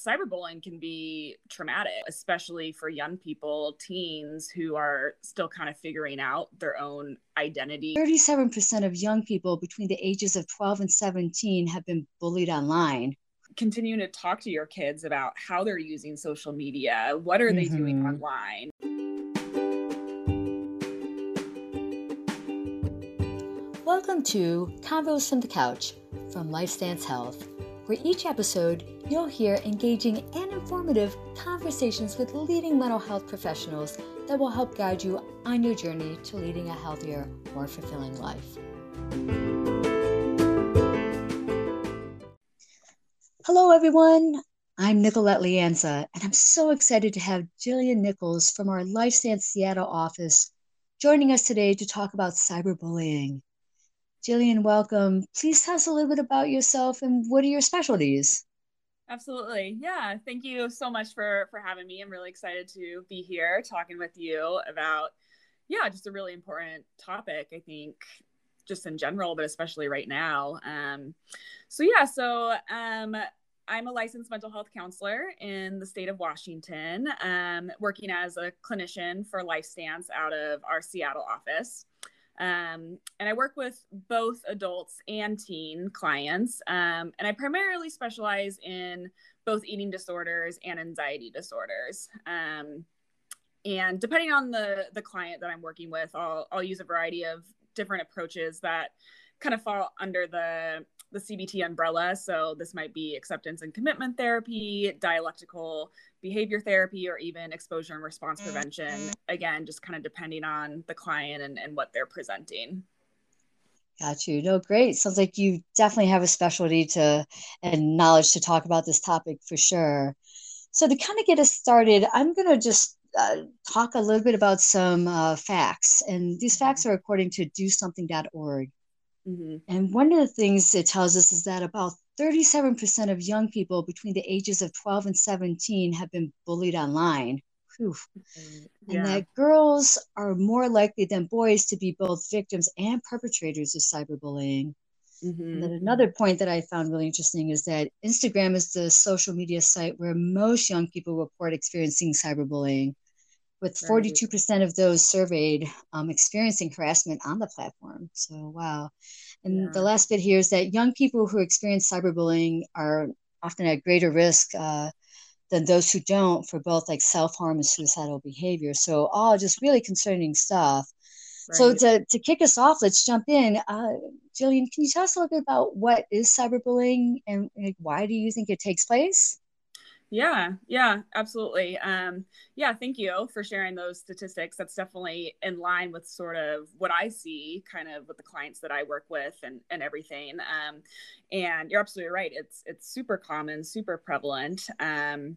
cyberbullying can be traumatic, especially for young people, teens who are still kind of figuring out their own identity. 37% of young people between the ages of 12 and 17 have been bullied online. Continuing to talk to your kids about how they're using social media, what are they mm-hmm. doing online? Welcome to Convos from the Couch from LifeStance Health where each episode you'll hear engaging and informative conversations with leading mental health professionals that will help guide you on your journey to leading a healthier, more fulfilling life. Hello, everyone. I'm Nicolette Lianza, and I'm so excited to have Jillian Nichols from our LifeStance Seattle office joining us today to talk about cyberbullying. Jillian, welcome. Please tell us a little bit about yourself and what are your specialties? Absolutely. Yeah. Thank you so much for for having me. I'm really excited to be here talking with you about yeah, just a really important topic, I think, just in general, but especially right now. Um, so yeah, so um, I'm a licensed mental health counselor in the state of Washington, um, working as a clinician for LifeStance out of our Seattle office. Um, and I work with both adults and teen clients. Um, and I primarily specialize in both eating disorders and anxiety disorders. Um, and depending on the the client that I'm working with, I'll I'll use a variety of different approaches that kind of fall under the the CBT umbrella. So this might be acceptance and commitment therapy, dialectical behavior therapy, or even exposure and response mm-hmm. prevention. Again, just kind of depending on the client and, and what they're presenting. Got you. No, great. Sounds like you definitely have a specialty to and knowledge to talk about this topic for sure. So to kind of get us started, I'm going to just uh, talk a little bit about some uh, facts, and these facts mm-hmm. are according to DoSomething.org. Mm-hmm. And one of the things it tells us is that about 37% of young people between the ages of 12 and 17 have been bullied online. Whew. Mm-hmm. Yeah. And that girls are more likely than boys to be both victims and perpetrators of cyberbullying. Mm-hmm. And then another point that I found really interesting is that Instagram is the social media site where most young people report experiencing cyberbullying with 42% of those surveyed um, experiencing harassment on the platform. So, wow. And yeah. the last bit here is that young people who experience cyberbullying are often at greater risk uh, than those who don't for both like self harm and suicidal behavior. So, all just really concerning stuff. Right. So, to, to kick us off, let's jump in. Uh, Jillian, can you tell us a little bit about what is cyberbullying and like, why do you think it takes place? Yeah, yeah, absolutely. Um, yeah, thank you for sharing those statistics. That's definitely in line with sort of what I see kind of with the clients that I work with and, and everything. Um, and you're absolutely right. It's it's super common, super prevalent. Um,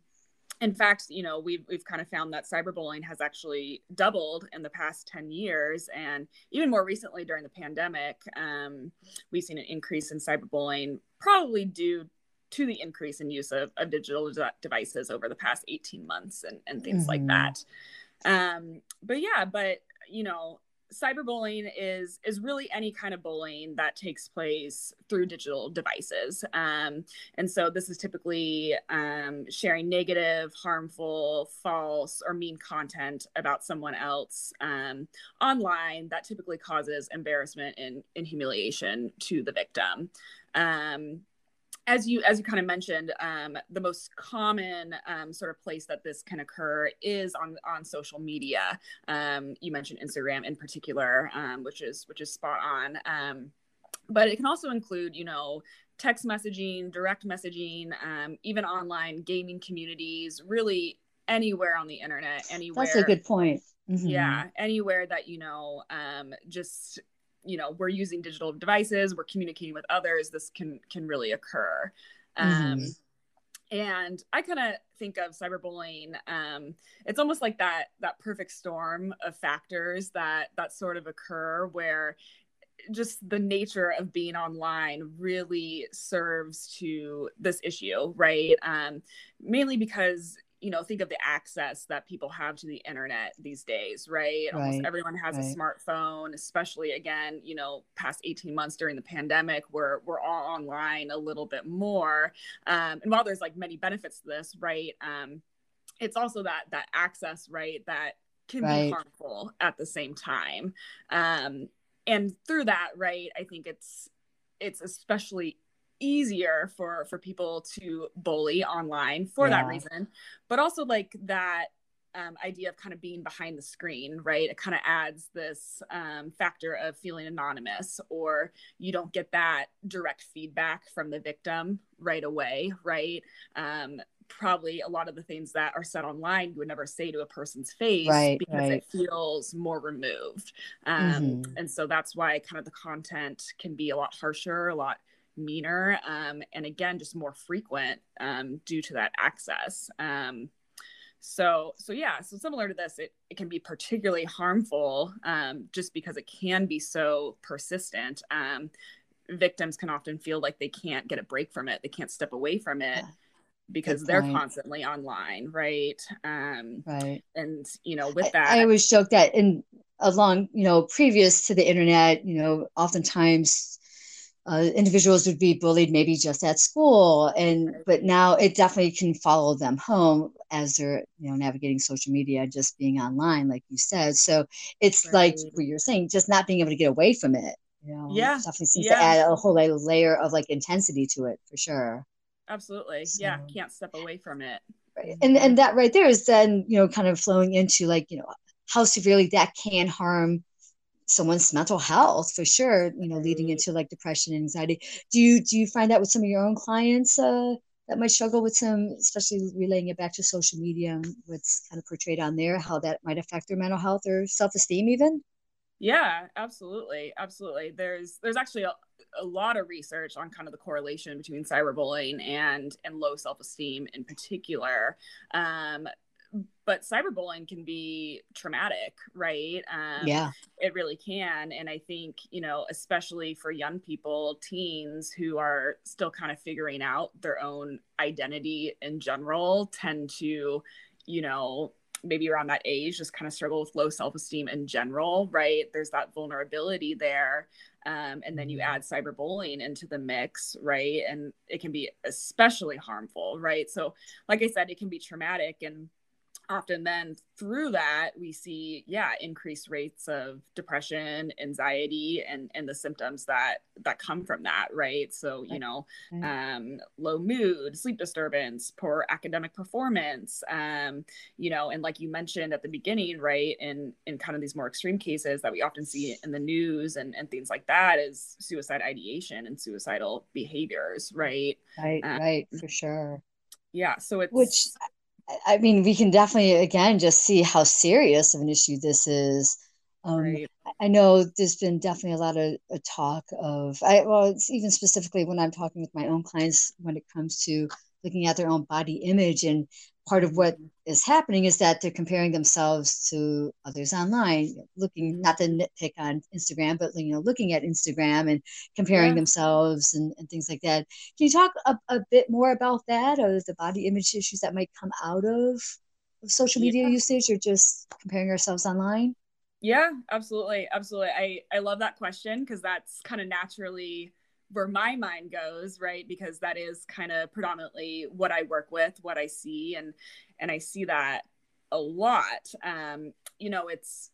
in fact, you know, we've we've kind of found that cyberbullying has actually doubled in the past 10 years. And even more recently during the pandemic, um, we've seen an increase in cyberbullying, probably due to the increase in use of, of digital de- devices over the past 18 months and, and things mm-hmm. like that. Um, but yeah, but you know, cyberbullying is is really any kind of bullying that takes place through digital devices um, and so this is typically um, sharing negative harmful false or mean content about someone else um, online that typically causes embarrassment and, and humiliation to the victim um, as you as you kind of mentioned um, the most common um, sort of place that this can occur is on on social media. Um, you mentioned instagram in particular um, which is which is spot on. Um, but it can also include you know text messaging direct messaging um, even online gaming communities really anywhere on the internet anywhere that's a good point. Mm-hmm. yeah anywhere that you know just you know we're using digital devices we're communicating with others this can can really occur mm-hmm. um, and i kind of think of cyberbullying um, it's almost like that that perfect storm of factors that that sort of occur where just the nature of being online really serves to this issue right um, mainly because you know think of the access that people have to the internet these days right, right. almost everyone has right. a smartphone especially again you know past 18 months during the pandemic where we're all online a little bit more um, and while there's like many benefits to this right um, it's also that that access right that can right. be harmful at the same time um, and through that right i think it's it's especially easier for for people to bully online for yeah. that reason but also like that um, idea of kind of being behind the screen, right? It kind of adds this um, factor of feeling anonymous, or you don't get that direct feedback from the victim right away, right? Um, probably a lot of the things that are said online you would never say to a person's face right, because right. it feels more removed. Um, mm-hmm. And so that's why kind of the content can be a lot harsher, a lot meaner, um, and again, just more frequent um, due to that access. Um, so, so yeah, so similar to this, it, it can be particularly harmful um, just because it can be so persistent. Um, victims can often feel like they can't get a break from it, they can't step away from it. Yeah because they're constantly online right um right and you know with that I, I always joke that in along you know previous to the internet you know oftentimes uh, individuals would be bullied maybe just at school and but now it definitely can follow them home as they're you know navigating social media just being online like you said. So it's right. like what you're saying just not being able to get away from it you know yeah. definitely seems yeah. to add a whole layer of like intensity to it for sure. Absolutely. So, yeah can't step away from it. Right. and and that right there is then you know kind of flowing into like you know how severely that can harm someone's mental health for sure you know leading into like depression and anxiety. Do you do you find that with some of your own clients uh, that might struggle with some especially relaying it back to social media and what's kind of portrayed on there how that might affect their mental health or self-esteem even? Yeah absolutely absolutely. There's there's actually a, a lot of research on kind of the correlation between cyberbullying and and low self-esteem in particular. Um, but cyberbullying can be traumatic, right? Um, yeah, it really can. And I think, you know, especially for young people, teens who are still kind of figuring out their own identity in general, tend to, you know, maybe around that age just kind of struggle with low self-esteem in general right there's that vulnerability there um, and then you mm-hmm. add cyberbullying into the mix right and it can be especially harmful right so like i said it can be traumatic and often then through that we see yeah increased rates of depression anxiety and and the symptoms that that come from that right? So you know um low mood sleep disturbance poor academic performance um you know and like you mentioned at the beginning right in in kind of these more extreme cases that we often see in the news and and things like that is suicide ideation and suicidal behaviors right? Right um, right for sure. yeah so it's which I mean, we can definitely again just see how serious of an issue this is. Um, right. I know there's been definitely a lot of a talk of, I well, it's even specifically when I'm talking with my own clients when it comes to looking at their own body image and part of what is happening is that they're comparing themselves to others online looking not to nitpick on instagram but you know looking at instagram and comparing yeah. themselves and, and things like that can you talk a, a bit more about that or the body image issues that might come out of, of social media yeah. usage or just comparing ourselves online yeah absolutely absolutely i i love that question because that's kind of naturally where my mind goes right because that is kind of predominantly what i work with what i see and and i see that a lot. Um you know it's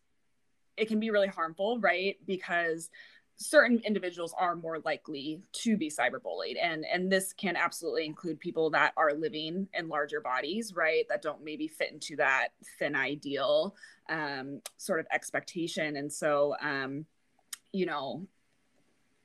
it can be really harmful right because certain individuals are more likely to be cyberbullied and and this can absolutely include people that are living in larger bodies right that don't maybe fit into that thin ideal um, sort of expectation. And so um, you know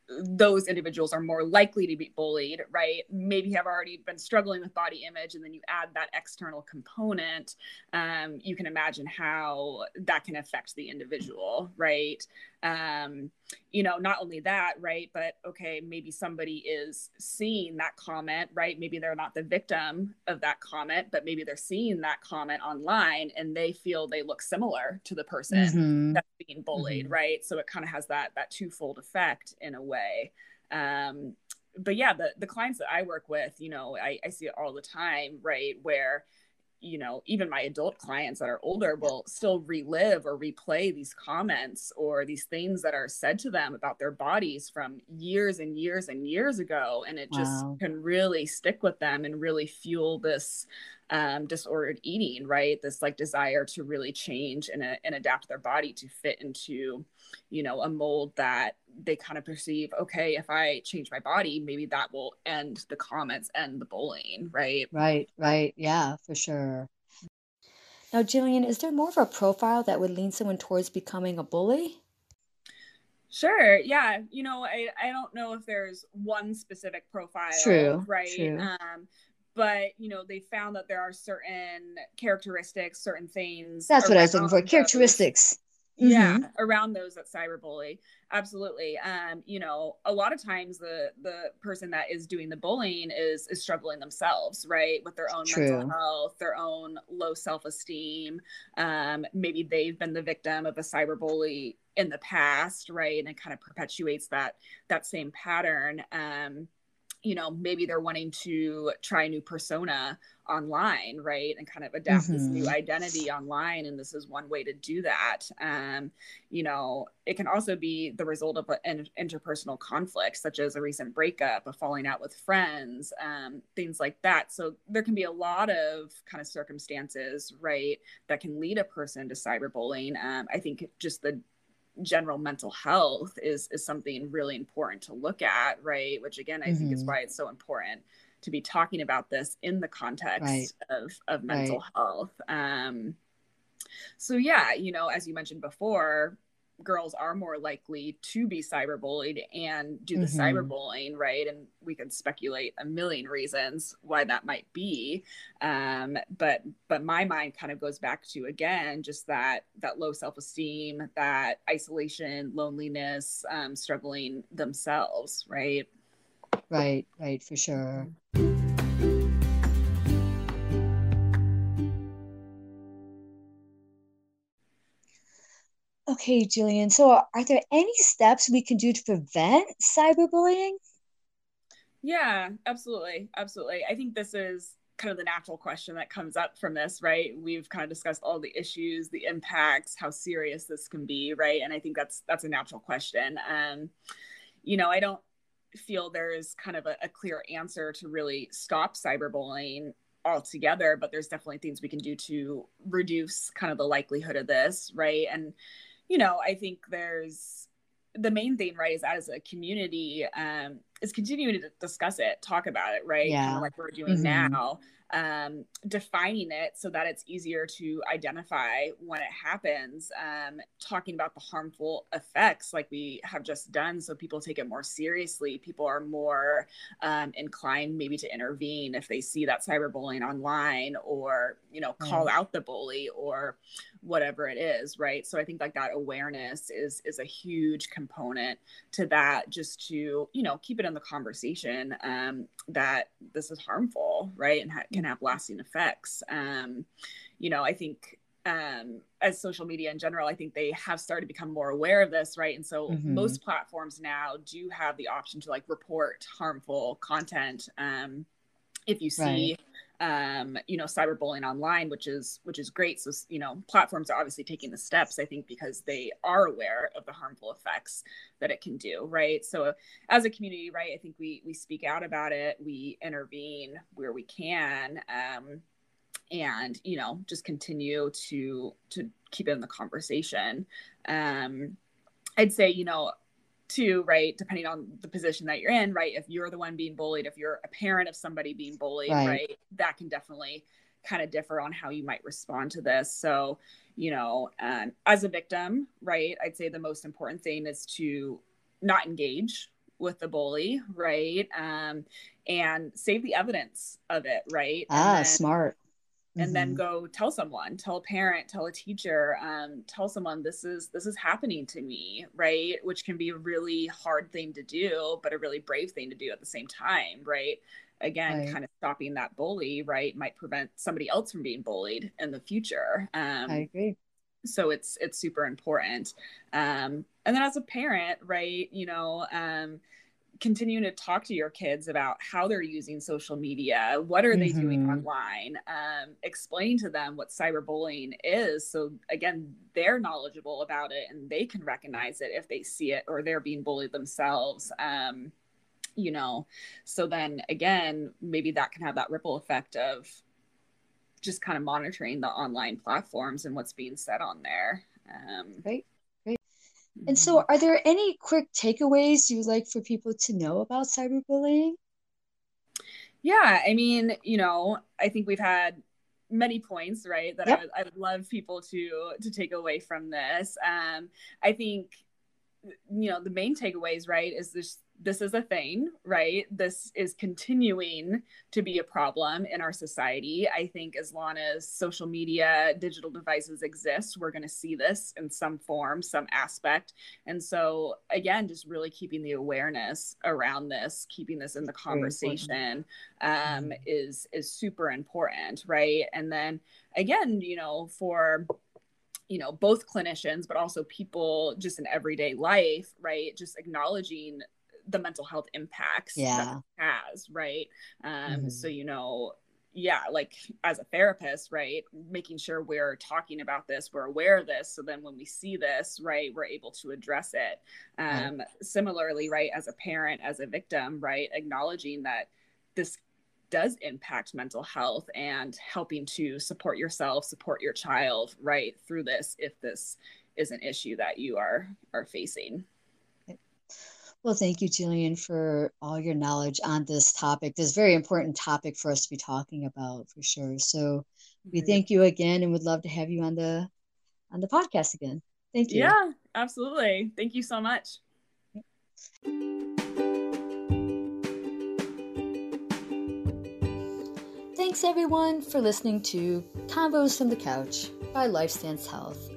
those individuals are more likely to be bullied, right? Maybe have already been struggling with body image, and then you add that external component. Um, you can imagine how that can affect the individual, right? Um, you know not only that right but okay maybe somebody is seeing that comment right maybe they're not the victim of that comment but maybe they're seeing that comment online and they feel they look similar to the person mm-hmm. that's being bullied mm-hmm. right so it kind of has that that twofold effect in a way um, but yeah the the clients that i work with you know I, I see it all the time right where you know, even my adult clients that are older will still relive or replay these comments or these things that are said to them about their bodies from years and years and years ago. And it wow. just can really stick with them and really fuel this um, disordered eating, right? This like desire to really change and, uh, and adapt their body to fit into, you know, a mold that they kind of perceive, okay, if I change my body, maybe that will end the comments and the bullying, right? Right, right. Yeah, for sure. Now, Jillian, is there more of a profile that would lean someone towards becoming a bully? Sure. Yeah. You know, I, I don't know if there's one specific profile. True. Right. True. Um, but you know they found that there are certain characteristics certain things that's what i was looking for characteristics. Mm-hmm. yeah around those that cyberbully. Absolutely. Um you know a lot of times the the person that is doing the bullying is is struggling themselves right with their own True. mental health their own low self-esteem. Um maybe they've been the victim of a cyberbully in the past right and it kind of perpetuates that that same pattern. Um you know maybe they're wanting to try a new persona online right and kind of adapt mm-hmm. this new mm-hmm. identity online and this is one way to do that um you know it can also be the result of an interpersonal conflict such as a recent breakup a falling out with friends um things like that so there can be a lot of kind of circumstances right that can lead a person to cyberbullying um i think just the general mental health is is something really important to look at right which again i mm-hmm. think is mm-hmm. why it's so important to be talking about this in the context right. of of mental right. health um so yeah you know as you mentioned before girls are more likely to be cyberbullied and do the mm-hmm. cyberbullying, right? And we can speculate a million reasons why that might be. Um, but but my mind kind of goes back to again just that that low self esteem, that isolation, loneliness, um, struggling themselves, right? Right, right, for sure. Okay, Jillian. So, are there any steps we can do to prevent cyberbullying? Yeah, absolutely. Absolutely. I think this is kind of the natural question that comes up from this, right? We've kind of discussed all the issues, the impacts, how serious this can be, right? And I think that's that's a natural question. Um, you know, I don't feel there's kind of a, a clear answer to really stop cyberbullying altogether, but there's definitely things we can do to reduce kind of the likelihood of this, right? And you know, I think there's the main thing, right, is as a community, um, is continuing to discuss it, talk about it, right? Yeah. Kind of like we're doing mm-hmm. now um, defining it so that it's easier to identify when it happens, um, talking about the harmful effects like we have just done so people take it more seriously. People are more um, inclined maybe to intervene if they see that cyberbullying online or, you know, call out the bully or whatever it is right so i think like that awareness is is a huge component to that just to you know keep it in the conversation um that this is harmful right and ha- can have lasting effects um you know i think um, as social media in general, I think they have started to become more aware of this, right? And so mm-hmm. most platforms now do have the option to like report harmful content. Um, if you see, right. Um, you know, cyberbullying online, which is which is great. So you know, platforms are obviously taking the steps. I think because they are aware of the harmful effects that it can do, right? So as a community, right, I think we we speak out about it, we intervene where we can. Um, and you know just continue to to keep it in the conversation um i'd say you know too right depending on the position that you're in right if you're the one being bullied if you're a parent of somebody being bullied right, right that can definitely kind of differ on how you might respond to this. So you know um, as a victim right i'd say the most important thing is to not engage with the bully right um, and save the evidence of it right ah then, smart and mm-hmm. then go tell someone tell a parent tell a teacher um, tell someone this is this is happening to me right which can be a really hard thing to do but a really brave thing to do at the same time right again right. kind of stopping that bully right might prevent somebody else from being bullied in the future um, i agree so it's it's super important um, and then as a parent right you know um, continuing to talk to your kids about how they're using social media what are they mm-hmm. doing online um, explain to them what cyberbullying is so again they're knowledgeable about it and they can recognize it if they see it or they're being bullied themselves um, you know. So then again maybe that can have that ripple effect of just kind of monitoring the online platforms and what's being said on there um, right and so, are there any quick takeaways you'd like for people to know about cyberbullying? Yeah, I mean, you know, I think we've had many points, right? That yep. I, would, I would love people to to take away from this. Um, I think, you know, the main takeaways, right, is this this is a thing, right? This is continuing to be a problem in our society. I think as long as social media, digital devices exist, we're going to see this in some form, some aspect. And so, again, just really keeping the awareness around this, keeping this in the conversation um, mm-hmm. is is super important, right? And then again, you know, for you know both clinicians but also people just in everyday life right just acknowledging the mental health impacts yeah has right um mm-hmm. so you know yeah like as a therapist right making sure we're talking about this we're aware of this so then when we see this right we're able to address it um right. similarly right as a parent as a victim right acknowledging that this does impact mental health and helping to support yourself support your child right through this if this is an issue that you are are facing well, thank you, Julian, for all your knowledge on this topic. This very important topic for us to be talking about for sure. So we mm-hmm. thank you again and would love to have you on the on the podcast again. Thank you. Yeah, absolutely. Thank you so much. Thanks everyone for listening to Convos from the Couch by LifeStance Health,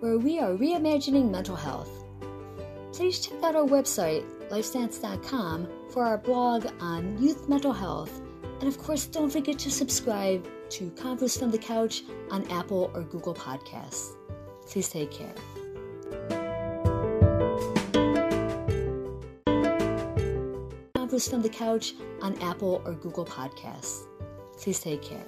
where we are reimagining mental health please check out our website, lifestance.com, for our blog on youth mental health. And of course, don't forget to subscribe to Convos from the Couch on Apple or Google Podcasts. Please take care. Convos from the Couch on Apple or Google Podcasts. Please take care.